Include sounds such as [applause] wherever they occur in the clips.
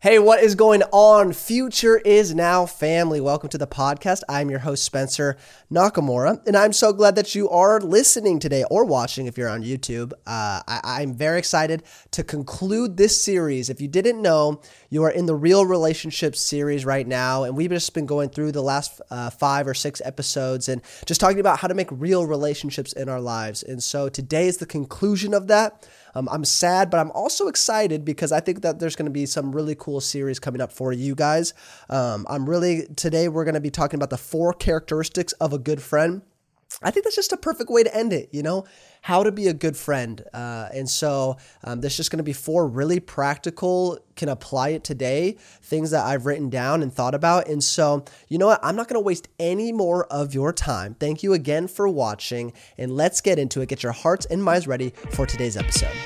Hey, what is going on? Future is now family. Welcome to the podcast. I'm your host, Spencer Nakamura, and I'm so glad that you are listening today or watching if you're on YouTube. Uh, I, am very excited to conclude this series. If you didn't know, you are in the Real Relationships series right now, and we've just been going through the last uh, five or six episodes and just talking about how to make real relationships in our lives. And so today is the conclusion of that. Um, I'm sad, but I'm also excited because I think that there's going to be some really cool series coming up for you guys. Um, I'm really, today we're going to be talking about the four characteristics of a good friend. I think that's just a perfect way to end it, you know, how to be a good friend. Uh, and so um, there's just going to be four really practical, can apply it today, things that I've written down and thought about. And so, you know what? I'm not going to waste any more of your time. Thank you again for watching, and let's get into it. Get your hearts and minds ready for today's episode.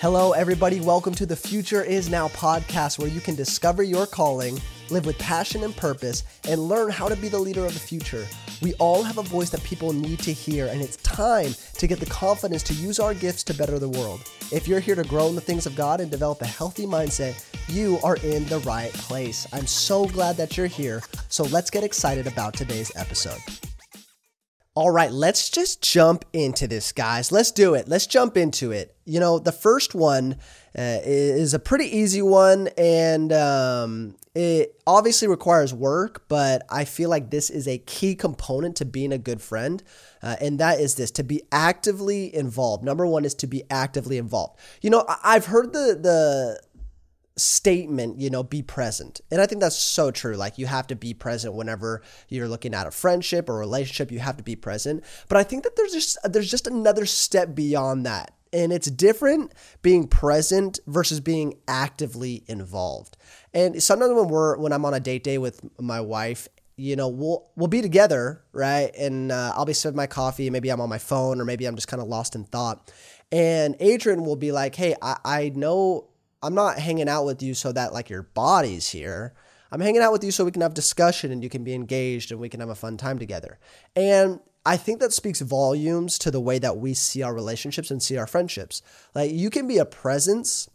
Hello, everybody. Welcome to the Future Is Now podcast, where you can discover your calling, live with passion and purpose, and learn how to be the leader of the future. We all have a voice that people need to hear, and it's time to get the confidence to use our gifts to better the world. If you're here to grow in the things of God and develop a healthy mindset, you are in the right place. I'm so glad that you're here. So let's get excited about today's episode. All right, let's just jump into this, guys. Let's do it. Let's jump into it. You know, the first one uh, is a pretty easy one, and um, it obviously requires work, but I feel like this is a key component to being a good friend. Uh, and that is this to be actively involved. Number one is to be actively involved. You know, I've heard the, the, statement, you know, be present. And I think that's so true. Like you have to be present whenever you're looking at a friendship or relationship, you have to be present. But I think that there's just there's just another step beyond that. And it's different being present versus being actively involved. And sometimes when we're when I'm on a date day with my wife, you know, we'll we'll be together, right? And uh, I'll be sipping my coffee. Maybe I'm on my phone, or maybe I'm just kind of lost in thought. And Adrian will be like, "Hey, I, I know I'm not hanging out with you so that like your body's here. I'm hanging out with you so we can have discussion and you can be engaged and we can have a fun time together." And I think that speaks volumes to the way that we see our relationships and see our friendships. Like you can be a presence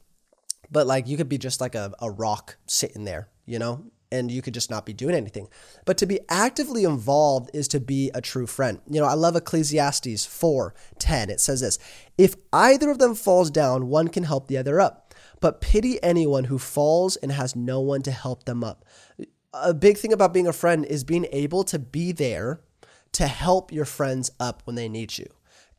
but like you could be just like a, a rock sitting there, you know, and you could just not be doing anything. But to be actively involved is to be a true friend. You know, I love Ecclesiastes 4 10. It says this If either of them falls down, one can help the other up. But pity anyone who falls and has no one to help them up. A big thing about being a friend is being able to be there to help your friends up when they need you.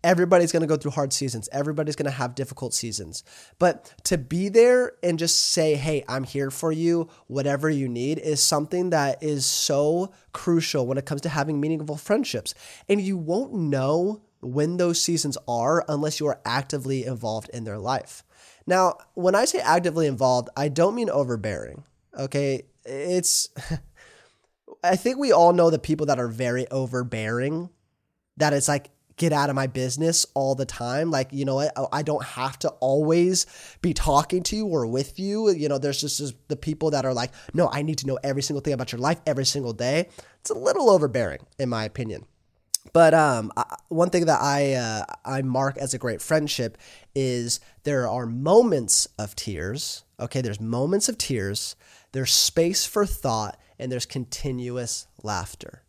Everybody's going to go through hard seasons. Everybody's going to have difficult seasons. But to be there and just say, hey, I'm here for you, whatever you need, is something that is so crucial when it comes to having meaningful friendships. And you won't know when those seasons are unless you are actively involved in their life. Now, when I say actively involved, I don't mean overbearing. Okay. It's, [laughs] I think we all know the people that are very overbearing, that it's like, get out of my business all the time. Like, you know what? I don't have to always be talking to you or with you. You know, there's just the people that are like, no, I need to know every single thing about your life every single day. It's a little overbearing, in my opinion. But um, one thing that I uh, I mark as a great friendship is there are moments of tears. Okay, there's moments of tears. There's space for thought, and there's continuous laughter.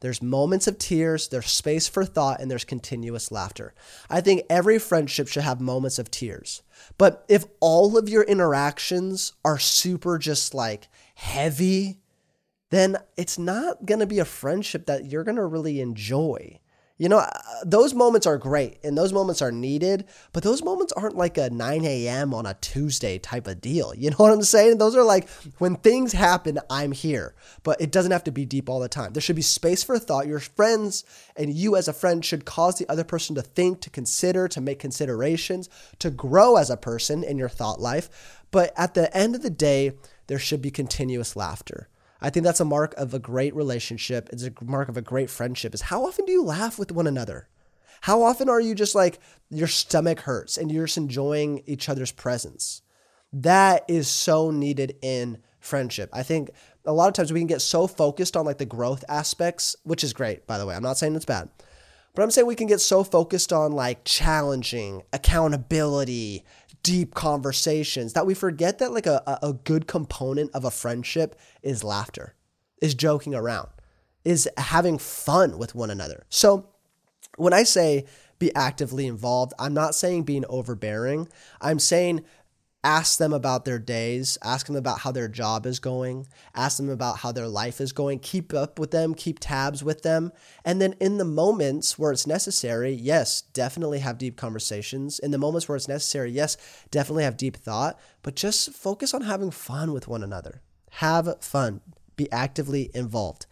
There's moments of tears, there's space for thought, and there's continuous laughter. I think every friendship should have moments of tears. But if all of your interactions are super just like heavy, then it's not going to be a friendship that you're going to really enjoy. You know, uh, those moments are great and those moments are needed, but those moments aren't like a 9 a.m. on a Tuesday type of deal. You [laughs] know what I'm saying? Those are like when things happen, I'm here, but it doesn't have to be deep all the time. There should be space for thought. Your friends and you as a friend should cause the other person to think, to consider, to make considerations, to grow as a person in your thought life. But at the end of the day, there should be continuous laughter. I think that's a mark of a great relationship. It's a mark of a great friendship is how often do you laugh with one another? How often are you just like your stomach hurts and you're just enjoying each other's presence? That is so needed in friendship. I think a lot of times we can get so focused on like the growth aspects, which is great, by the way. I'm not saying it's bad. But I'm saying we can get so focused on like challenging, accountability, deep conversations that we forget that like a, a good component of a friendship is laughter, is joking around, is having fun with one another. So when I say be actively involved, I'm not saying being overbearing. I'm saying ask them about their days, ask them about how their job is going, ask them about how their life is going, keep up with them, keep tabs with them. And then in the moments where it's necessary, yes, definitely have deep conversations. In the moments where it's necessary, yes, definitely have deep thought, but just focus on having fun with one another. Have fun, be actively involved.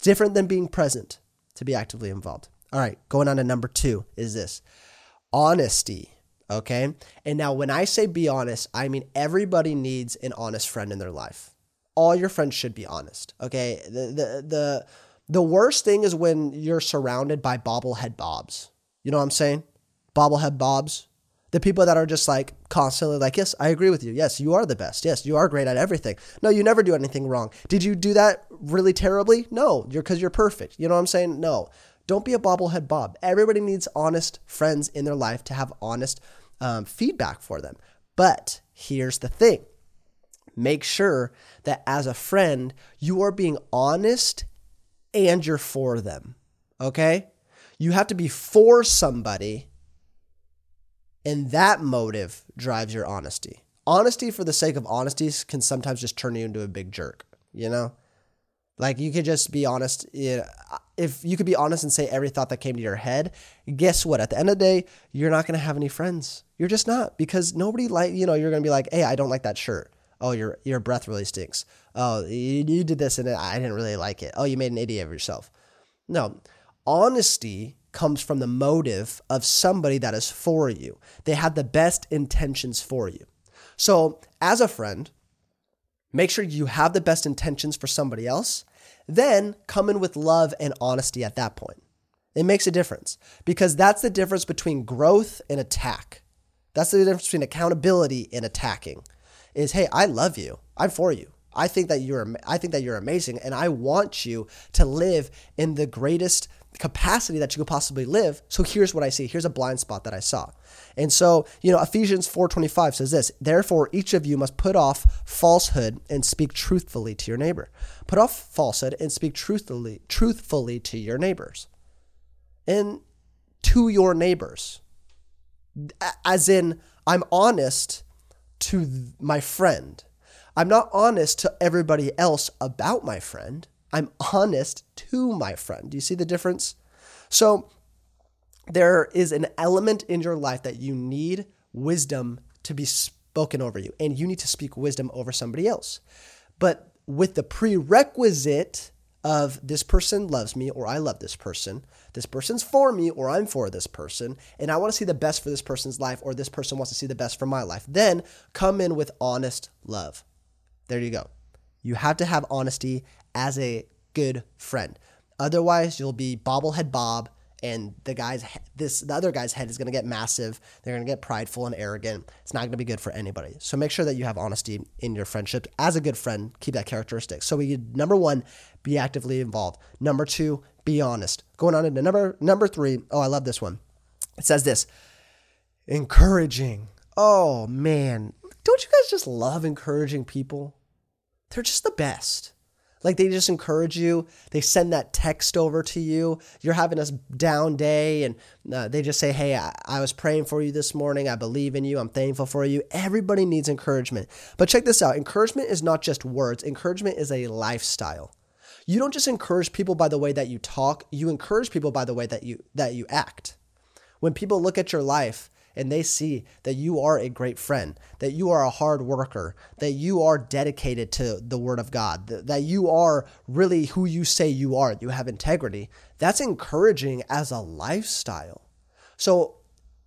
Different than being present to be actively involved. All right, going on to number two is this honesty Okay. And now, when I say be honest, I mean everybody needs an honest friend in their life. All your friends should be honest. Okay. The, the, the, the worst thing is when you're surrounded by bobblehead bobs. You know what I'm saying? Bobblehead bobs. The people that are just like constantly like, yes, I agree with you. Yes, you are the best. Yes, you are great at everything. No, you never do anything wrong. Did you do that really terribly? No, you're because you're perfect. You know what I'm saying? No. Don't be a bobblehead Bob. Everybody needs honest friends in their life to have honest um, feedback for them. But here's the thing make sure that as a friend, you are being honest and you're for them. Okay? You have to be for somebody, and that motive drives your honesty. Honesty for the sake of honesty can sometimes just turn you into a big jerk, you know? Like you could just be honest. Eh, if you could be honest and say every thought that came to your head, guess what? At the end of the day, you're not going to have any friends. You're just not because nobody like you know. You're going to be like, hey, I don't like that shirt. Oh, your your breath really stinks. Oh, you, you did this and I didn't really like it. Oh, you made an idiot of yourself. No, honesty comes from the motive of somebody that is for you. They have the best intentions for you. So, as a friend, make sure you have the best intentions for somebody else then come in with love and honesty at that point. It makes a difference because that's the difference between growth and attack. That's the difference between accountability and attacking. Is hey, I love you. I'm for you. I think that you're I think that you're amazing and I want you to live in the greatest capacity that you could possibly live. So here's what I see. Here's a blind spot that I saw. And so, you know, Ephesians 4:25 says this, "Therefore each of you must put off falsehood and speak truthfully to your neighbor. Put off falsehood and speak truthfully truthfully to your neighbors." And to your neighbors. As in I'm honest to my friend. I'm not honest to everybody else about my friend. I'm honest to my friend. Do you see the difference? So there is an element in your life that you need wisdom to be spoken over you, and you need to speak wisdom over somebody else. But with the prerequisite of this person loves me or I love this person, this person's for me or I'm for this person, and I want to see the best for this person's life or this person wants to see the best for my life, then come in with honest love. There you go. You have to have honesty as a good friend. Otherwise, you'll be bobblehead Bob, and the guy's this the other guy's head is going to get massive. They're going to get prideful and arrogant. It's not going to be good for anybody. So make sure that you have honesty in your friendship. As a good friend, keep that characteristic. So we number one, be actively involved. Number two, be honest. Going on into number number three. Oh, I love this one. It says this: encouraging. Oh man, don't you guys just love encouraging people? They're just the best. Like they just encourage you. They send that text over to you. You're having a down day and uh, they just say, Hey, I, I was praying for you this morning. I believe in you. I'm thankful for you. Everybody needs encouragement. But check this out encouragement is not just words, encouragement is a lifestyle. You don't just encourage people by the way that you talk, you encourage people by the way that you that you act. When people look at your life, and they see that you are a great friend, that you are a hard worker, that you are dedicated to the Word of God, that you are really who you say you are, you have integrity, that's encouraging as a lifestyle. So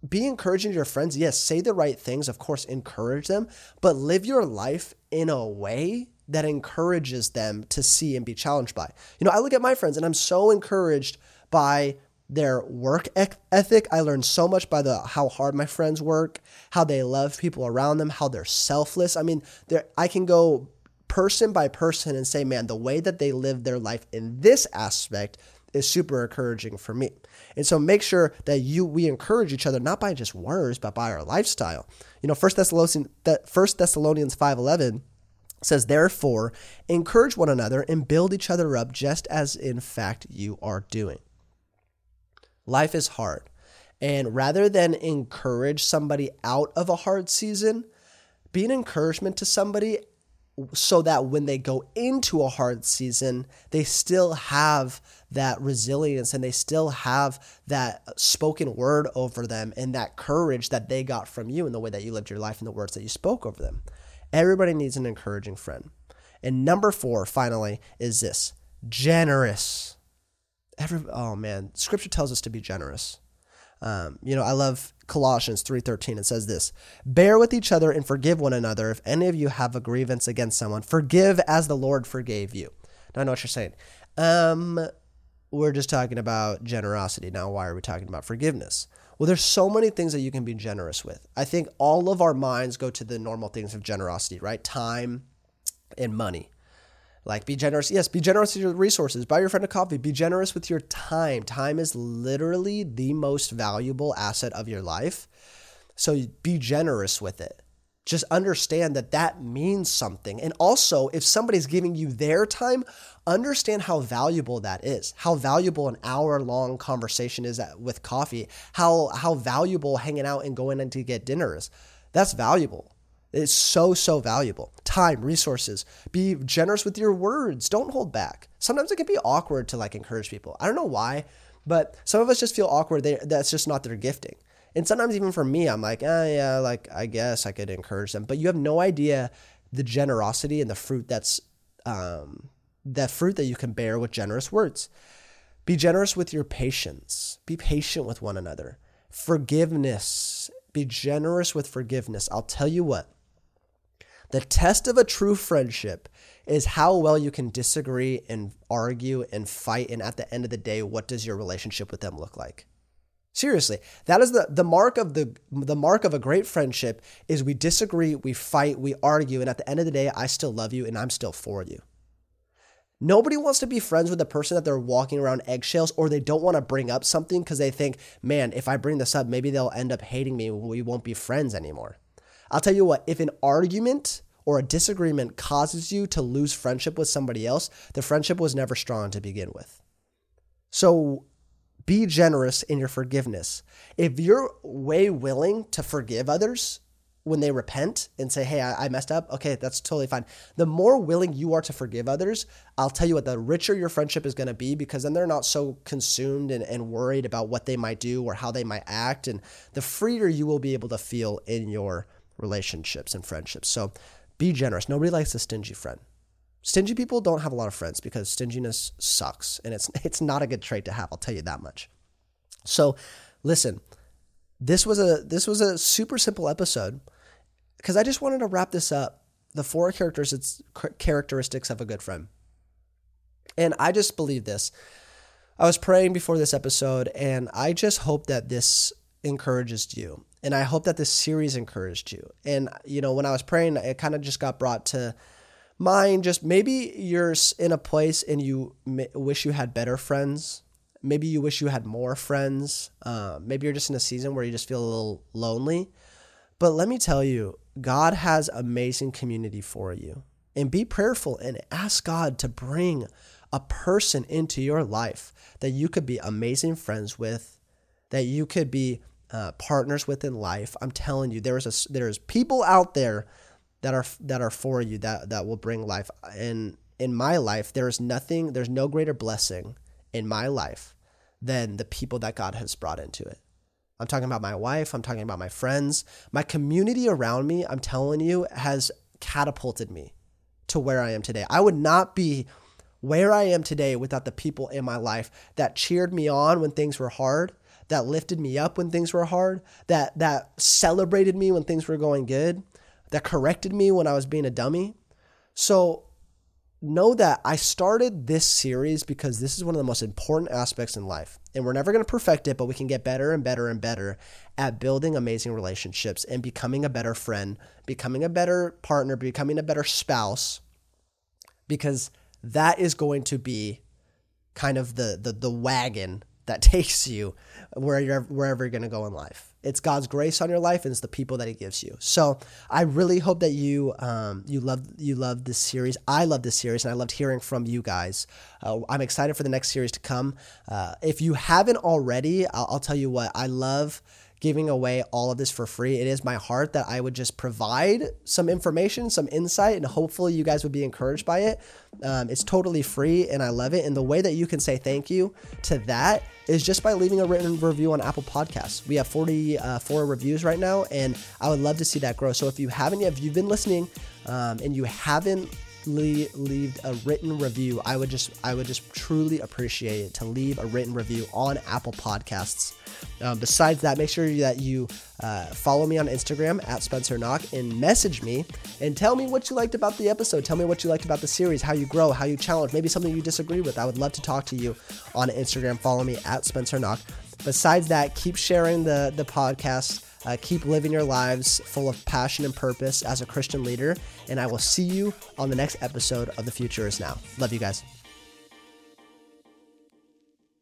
be encouraging to your friends. Yes, say the right things, of course, encourage them, but live your life in a way that encourages them to see and be challenged by. You know, I look at my friends and I'm so encouraged by their work ethic. I learned so much by the how hard my friends work, how they love people around them, how they're selfless. I mean, I can go person by person and say, man, the way that they live their life in this aspect is super encouraging for me. And so make sure that you we encourage each other not by just words but by our lifestyle. You know, First Thessalonians First Thessalonians 5:11 says therefore encourage one another and build each other up just as in fact you are doing. Life is hard. And rather than encourage somebody out of a hard season, be an encouragement to somebody so that when they go into a hard season, they still have that resilience and they still have that spoken word over them and that courage that they got from you in the way that you lived your life and the words that you spoke over them. Everybody needs an encouraging friend. And number four, finally, is this generous. Every, oh man, scripture tells us to be generous. Um, you know, I love Colossians 3:13. It says this: "Bear with each other and forgive one another. If any of you have a grievance against someone, forgive as the Lord forgave you." Now I know what you're saying. Um, we're just talking about generosity. Now, why are we talking about forgiveness? Well, there's so many things that you can be generous with. I think all of our minds go to the normal things of generosity, right? Time and money. Like, be generous. Yes, be generous with your resources. Buy your friend a coffee. Be generous with your time. Time is literally the most valuable asset of your life. So be generous with it. Just understand that that means something. And also, if somebody's giving you their time, understand how valuable that is. How valuable an hour long conversation is with coffee. How how valuable hanging out and going in to get dinners. That's valuable. It's so, so valuable. Time, resources. Be generous with your words. Don't hold back. Sometimes it can be awkward to like encourage people. I don't know why, but some of us just feel awkward. They, that's just not their gifting. And sometimes even for me, I'm like, ah, yeah, like I guess I could encourage them. But you have no idea the generosity and the fruit that's um, that fruit that you can bear with generous words. Be generous with your patience. Be patient with one another. Forgiveness. Be generous with forgiveness. I'll tell you what the test of a true friendship is how well you can disagree and argue and fight. And at the end of the day, what does your relationship with them look like? Seriously, that is the, the mark of the the mark of a great friendship is we disagree, we fight, we argue, and at the end of the day, I still love you and I'm still for you. Nobody wants to be friends with a person that they're walking around eggshells or they don't want to bring up something because they think, man, if I bring this up, maybe they'll end up hating me. We won't be friends anymore. I'll tell you what, if an argument or a disagreement causes you to lose friendship with somebody else, the friendship was never strong to begin with. So be generous in your forgiveness. If you're way willing to forgive others when they repent and say, Hey, I, messed up, okay, that's totally fine. The more willing you are to forgive others, I'll tell you what, the richer your friendship is going to be because then they're not so consumed and, and worried about what they might do or how they might act. And the freer you will be able to feel in your relationships and friendships. So be generous. Nobody likes a stingy friend. Stingy people don't have a lot of friends because stinginess sucks and it's [laughs] it's not a good trait to have, I'll tell you that much. So, listen. This was a this was a super simple episode because I just wanted to wrap this up. The four characteristics characteristics of a good friend. And I just believe this. I was praying before this episode and I just hope that this encourages you. And I hope that this series encouraged you. And, you know, when I was praying, it kind of just got brought to mind just maybe you're in a place and you wish you had better friends. Maybe you wish you had more friends. Uh, maybe you're just in a season where you just feel a little lonely. But let me tell you, God has amazing community for you. And be prayerful and ask God to bring a person into your life that you could be amazing friends with, that you could be uh, partners with in life. I'm telling you, there is a there's people out there that are that are for you that that will bring life. And in my life, there is nothing, there's no greater blessing in my life than the people that God has brought into it. I'm talking about my wife. I'm talking about my friends. My community around me, I'm telling you, has catapulted me to where I am today. I would not be where I am today without the people in my life that cheered me on when things were hard, that lifted me up when things were hard, that that celebrated me when things were going good, that corrected me when I was being a dummy. So know that I started this series because this is one of the most important aspects in life. And we're never going to perfect it, but we can get better and better and better at building amazing relationships and becoming a better friend, becoming a better partner, becoming a better spouse, because that is going to be kind of the the, the wagon that [laughs] takes you where you're wherever you're going to go in life. It's God's grace on your life, and it's the people that He gives you. So I really hope that you um, you love you love this series. I love this series, and I loved hearing from you guys. Uh, I'm excited for the next series to come. Uh, if you haven't already, I'll, I'll tell you what I love giving away all of this for free. It is my heart that I would just provide some information, some insight, and hopefully you guys would be encouraged by it. Um, it's totally free and I love it. And the way that you can say thank you to that is just by leaving a written review on Apple Podcasts. We have 44 reviews right now, and I would love to see that grow. So if you haven't yet, if you've been listening um, and you haven't leave a written review, I would just I would just truly appreciate it to leave a written review on Apple Podcasts. Um, besides that, make sure that you uh, follow me on Instagram at Spencer Nak and message me and tell me what you liked about the episode. Tell me what you liked about the series, how you grow, how you challenge, maybe something you disagree with. I would love to talk to you on Instagram. Follow me at Spencer Nak. Besides that, keep sharing the the podcast. Uh, keep living your lives full of passion and purpose as a Christian leader. And I will see you on the next episode of The Future Is Now. Love you guys.